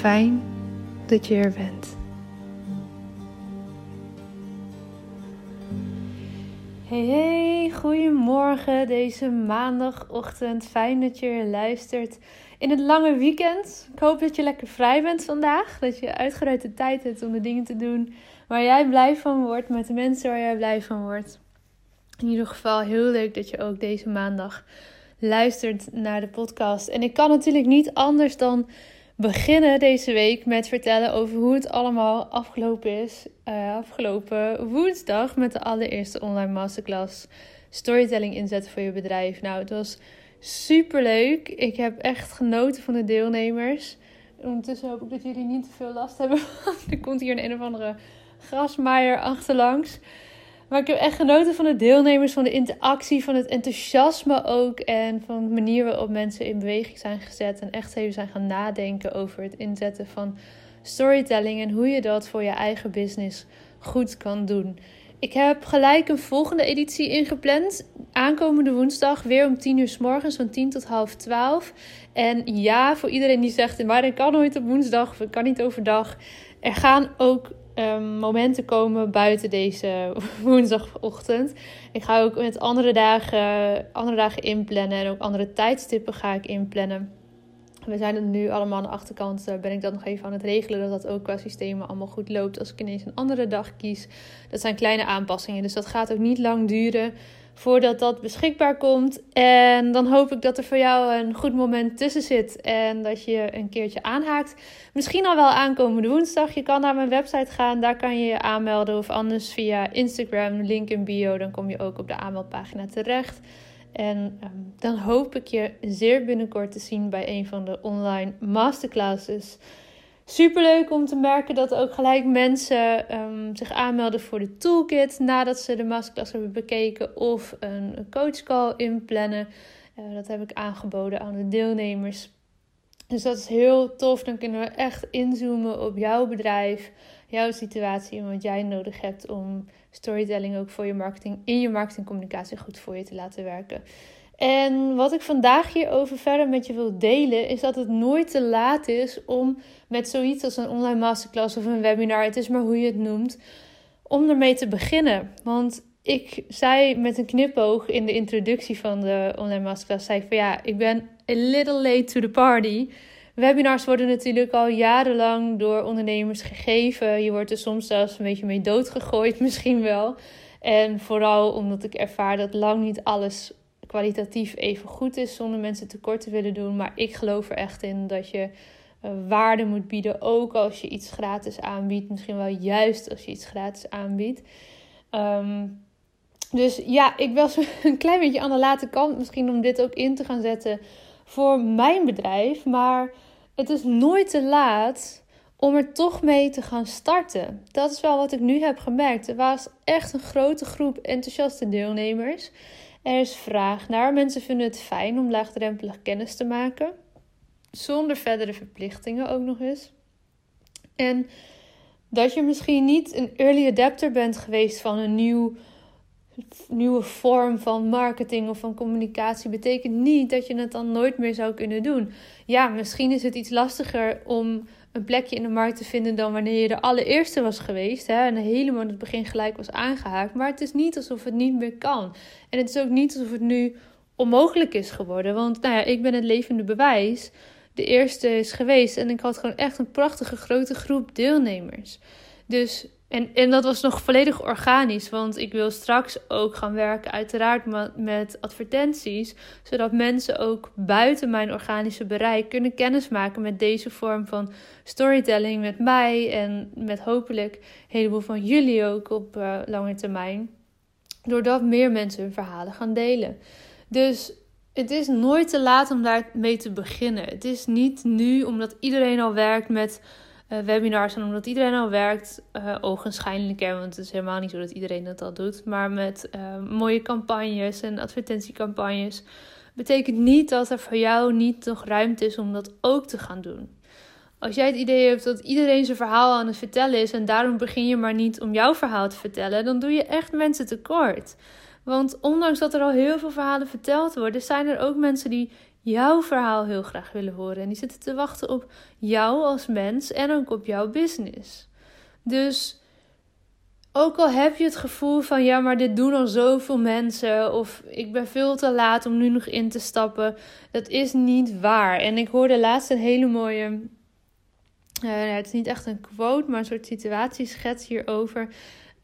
Fijn dat je er bent. Hey, hey, goedemorgen deze maandagochtend. Fijn dat je er luistert in het lange weekend. Ik hoop dat je lekker vrij bent vandaag. Dat je uitgeruite tijd hebt om de dingen te doen waar jij blij van wordt, met de mensen waar jij blij van wordt. In ieder geval heel leuk dat je ook deze maandag luistert naar de podcast. En ik kan natuurlijk niet anders dan beginnen deze week met vertellen over hoe het allemaal afgelopen is. Uh, afgelopen woensdag met de allereerste online masterclass storytelling inzetten voor je bedrijf. Nou, het was super leuk. Ik heb echt genoten van de deelnemers. Ondertussen hoop ik dat jullie niet te veel last hebben. er komt hier een, een of andere grasmaaier achterlangs. Maar ik heb echt genoten van de deelnemers, van de interactie, van het enthousiasme ook. En van de manier waarop mensen in beweging zijn gezet. En echt even zijn gaan nadenken over het inzetten van storytelling. En hoe je dat voor je eigen business goed kan doen. Ik heb gelijk een volgende editie ingepland. Aankomende woensdag weer om 10 uur s morgens, van 10 tot half 12. En ja, voor iedereen die zegt, maar ik kan nooit op woensdag ik kan niet overdag. Er gaan ook um, momenten komen buiten deze woensdagochtend. Ik ga ook met andere dagen, andere dagen inplannen en ook andere tijdstippen ga ik inplannen. We zijn er nu allemaal aan de achterkant. Uh, ben ik dat nog even aan het regelen. Dat dat ook qua systemen allemaal goed loopt. Als ik ineens een andere dag kies. Dat zijn kleine aanpassingen. Dus dat gaat ook niet lang duren voordat dat beschikbaar komt. En dan hoop ik dat er voor jou een goed moment tussen zit en dat je een keertje aanhaakt. Misschien al wel aankomende woensdag. Je kan naar mijn website gaan, daar kan je je aanmelden of anders via Instagram, link in bio. Dan kom je ook op de aanmeldpagina terecht. En ehm, dan hoop ik je zeer binnenkort te zien bij een van de online masterclasses. Super leuk om te merken dat ook gelijk mensen um, zich aanmelden voor de toolkit nadat ze de masterclass hebben bekeken of een coachcall inplannen. Uh, dat heb ik aangeboden aan de deelnemers. Dus dat is heel tof. Dan kunnen we echt inzoomen op jouw bedrijf, jouw situatie en wat jij nodig hebt om storytelling ook voor je marketing in je marketingcommunicatie goed voor je te laten werken. En wat ik vandaag hierover verder met je wil delen, is dat het nooit te laat is om met zoiets als een online masterclass of een webinar, het is maar hoe je het noemt, om ermee te beginnen. Want ik zei met een knipoog in de introductie van de online masterclass, zei ik van ja, ik ben a little late to the party. Webinars worden natuurlijk al jarenlang door ondernemers gegeven. Je wordt er soms zelfs een beetje mee doodgegooid, misschien wel. En vooral omdat ik ervaar dat lang niet alles kwalitatief even goed is zonder mensen tekort te willen doen. Maar ik geloof er echt in dat je uh, waarde moet bieden, ook als je iets gratis aanbiedt. Misschien wel juist als je iets gratis aanbiedt. Ehm, dus ja, ik was een klein beetje aan de late kant misschien om dit ook in te gaan zetten voor mijn bedrijf. Maar het is nooit te laat om er toch mee te gaan starten. Dat is wel wat ik nu heb gemerkt. Er was echt een grote groep enthousiaste deelnemers. Er is vraag naar. Mensen vinden het fijn om laagdrempelig kennis te maken. Zonder verdere verplichtingen ook nog eens. En dat je misschien niet een early adapter bent geweest van een nieuw, nieuwe vorm van marketing of van communicatie, betekent niet dat je het dan nooit meer zou kunnen doen. Ja, misschien is het iets lastiger om een plekje in de markt te vinden dan wanneer je de allereerste was geweest. Hè, en helemaal in het begin gelijk was aangehaakt. Maar het is niet alsof het niet meer kan. En het is ook niet alsof het nu onmogelijk is geworden. Want nou ja, ik ben het levende bewijs. De eerste is geweest en ik had gewoon echt een prachtige grote groep deelnemers. Dus en, en dat was nog volledig organisch, want ik wil straks ook gaan werken, uiteraard met advertenties, zodat mensen ook buiten mijn organische bereik kunnen kennismaken met deze vorm van storytelling met mij en met hopelijk een heleboel van jullie ook op uh, lange termijn, doordat meer mensen hun verhalen gaan delen. Dus het is nooit te laat om daarmee te beginnen. Het is niet nu, omdat iedereen al werkt met webinars en omdat iedereen al werkt, uh, ogenschijnlijk, hè, want het is helemaal niet zo dat iedereen dat al doet, maar met uh, mooie campagnes en advertentiecampagnes, betekent niet dat er voor jou niet nog ruimte is om dat ook te gaan doen. Als jij het idee hebt dat iedereen zijn verhaal aan het vertellen is en daarom begin je maar niet om jouw verhaal te vertellen, dan doe je echt mensen tekort. Want ondanks dat er al heel veel verhalen verteld worden, zijn er ook mensen die jouw verhaal heel graag willen horen. En die zitten te wachten op jou als mens en ook op jouw business. Dus ook al heb je het gevoel van ja, maar dit doen al zoveel mensen. Of ik ben veel te laat om nu nog in te stappen. Dat is niet waar. En ik hoorde laatst een hele mooie. Uh, het is niet echt een quote, maar een soort situatieschets hierover.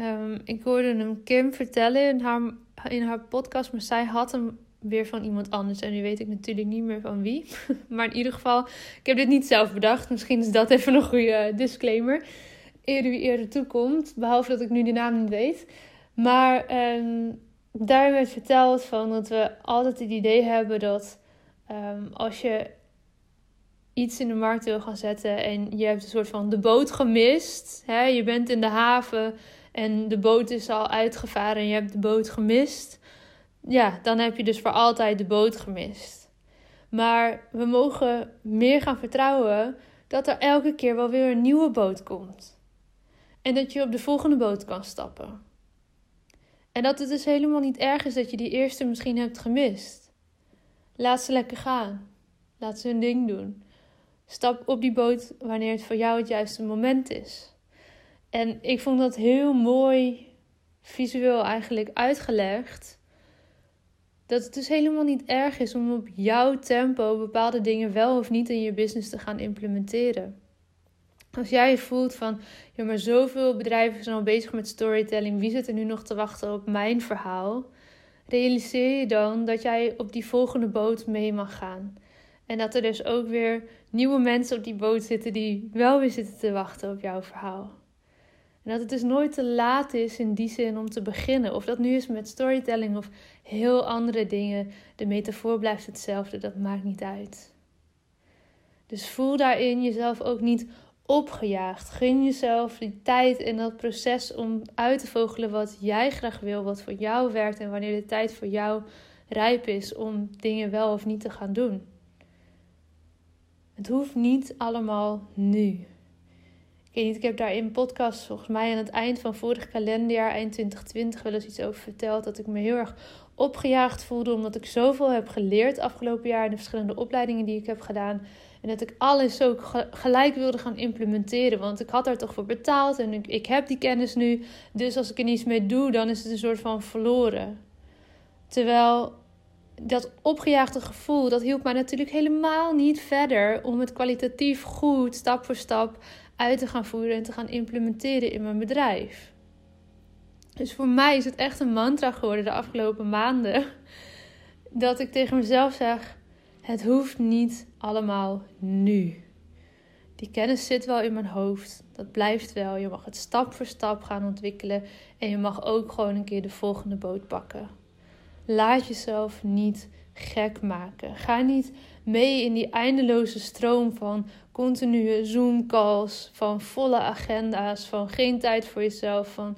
Um, ik hoorde hem Kim vertellen in haar, in haar podcast, maar zij had hem weer van iemand anders. En nu weet ik natuurlijk niet meer van wie. maar in ieder geval, ik heb dit niet zelf bedacht. Misschien is dat even een goede disclaimer. Eerder wie eerder toekomt. Behalve dat ik nu de naam niet weet. Maar um, daar werd verteld van dat we altijd het idee hebben dat um, als je iets in de markt wil gaan zetten en je hebt een soort van de boot gemist. Hè? Je bent in de haven en de boot is al uitgevaren en je hebt de boot gemist ja, dan heb je dus voor altijd de boot gemist. Maar we mogen meer gaan vertrouwen dat er elke keer wel weer een nieuwe boot komt. En dat je op de volgende boot kan stappen. En dat het dus helemaal niet erg is dat je die eerste misschien hebt gemist. Laat ze lekker gaan. Laat ze hun ding doen. Stap op die boot wanneer het voor jou het juiste moment is. En ik vond dat heel mooi visueel eigenlijk uitgelegd dat het dus helemaal niet erg is om op jouw tempo bepaalde dingen wel of niet in je business te gaan implementeren. Als jij voelt van, ja, maar zoveel bedrijven zijn al bezig met storytelling, wie zit er nu nog te wachten op mijn verhaal? Realiseer je dan dat jij op die volgende boot mee mag gaan. En dat er dus ook weer nieuwe mensen op die boot zitten die wel weer zitten te wachten op jouw verhaal. En dat het dus nooit te laat is in die zin om te beginnen. Of dat nu is met storytelling of heel andere dingen. De metafoor blijft hetzelfde, dat maakt niet uit. Dus voel daarin jezelf ook niet opgejaagd. Gun jezelf die tijd en dat proces om uit te vogelen wat jij graag wil, wat voor jou werkt en wanneer de tijd voor jou rijp is om dingen wel of niet te gaan doen. Het hoeft niet allemaal nu. Ik weet niet, ik heb daar in podcast volgens mij aan het eind van vorig kalenderjaar, eind 2020, wel eens iets over verteld. Dat ik me heel erg opgejaagd voelde omdat ik zoveel heb geleerd afgelopen jaar in de verschillende opleidingen die ik heb gedaan. En dat ik alles ook gelijk wilde gaan implementeren. Want ik had daar toch voor betaald en ik, ik heb die kennis nu. Dus als ik er niets mee doe, dan is het een soort van verloren. Terwijl dat opgejaagde gevoel, dat hielp mij natuurlijk helemaal niet verder om het kwalitatief goed, stap voor stap uit te gaan voeren en te gaan implementeren in mijn bedrijf. Dus voor mij is het echt een mantra geworden de afgelopen maanden. Dat ik tegen mezelf zeg: het hoeft niet allemaal nu. Die kennis zit wel in mijn hoofd. Dat blijft wel. Je mag het stap voor stap gaan ontwikkelen. En je mag ook gewoon een keer de volgende boot pakken. Laat jezelf niet gek maken. Ga niet mee in die eindeloze stroom van continue Zoom-calls, van volle agenda's, van geen tijd voor jezelf, van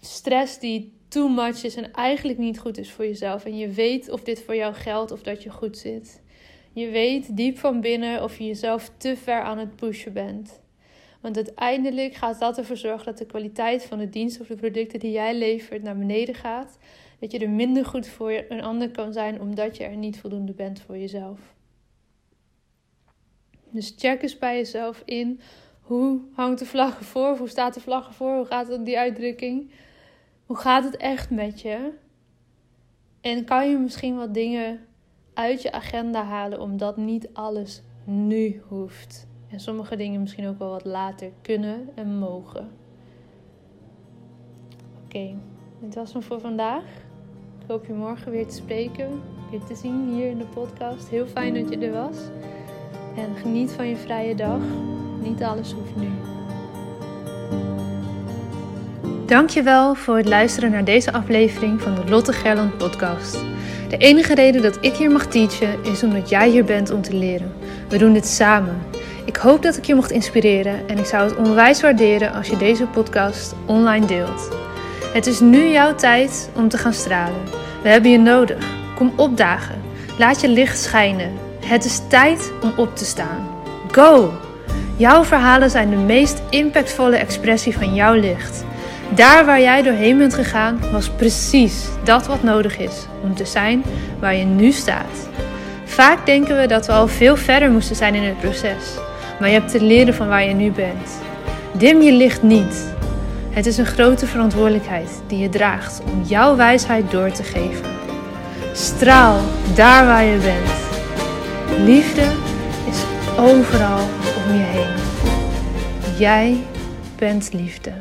stress die too much is en eigenlijk niet goed is voor jezelf. En je weet of dit voor jou geldt of dat je goed zit. Je weet diep van binnen of je jezelf te ver aan het pushen bent. Want uiteindelijk gaat dat ervoor zorgen dat de kwaliteit van de dienst of de producten die jij levert naar beneden gaat. Dat je er minder goed voor een ander kan zijn omdat je er niet voldoende bent voor jezelf. Dus check eens bij jezelf in. Hoe hangt de vlag ervoor? Hoe staat de vlag ervoor? Hoe gaat het die uitdrukking? Hoe gaat het echt met je? En kan je misschien wat dingen uit je agenda halen, omdat niet alles nu hoeft. En sommige dingen misschien ook wel wat later kunnen en mogen. Oké, dit was hem voor vandaag. Ik hoop je morgen weer te spreken, weer te zien hier in de podcast. Heel fijn dat je er was. En geniet van je vrije dag. Niet alles hoeft nu. Dankjewel voor het luisteren naar deze aflevering van de Lotte Gerland podcast. De enige reden dat ik hier mag teachen is omdat jij hier bent om te leren. We doen dit samen. Ik hoop dat ik je mocht inspireren en ik zou het onwijs waarderen als je deze podcast online deelt. Het is nu jouw tijd om te gaan stralen. We hebben je nodig. Kom opdagen. Laat je licht schijnen. Het is tijd om op te staan. Go! Jouw verhalen zijn de meest impactvolle expressie van jouw licht. Daar waar jij doorheen bent gegaan, was precies dat wat nodig is om te zijn waar je nu staat. Vaak denken we dat we al veel verder moesten zijn in het proces, maar je hebt te leren van waar je nu bent. Dim je licht niet. Het is een grote verantwoordelijkheid die je draagt om jouw wijsheid door te geven. Straal daar waar je bent. Liefde is overal om je heen. Jij bent liefde.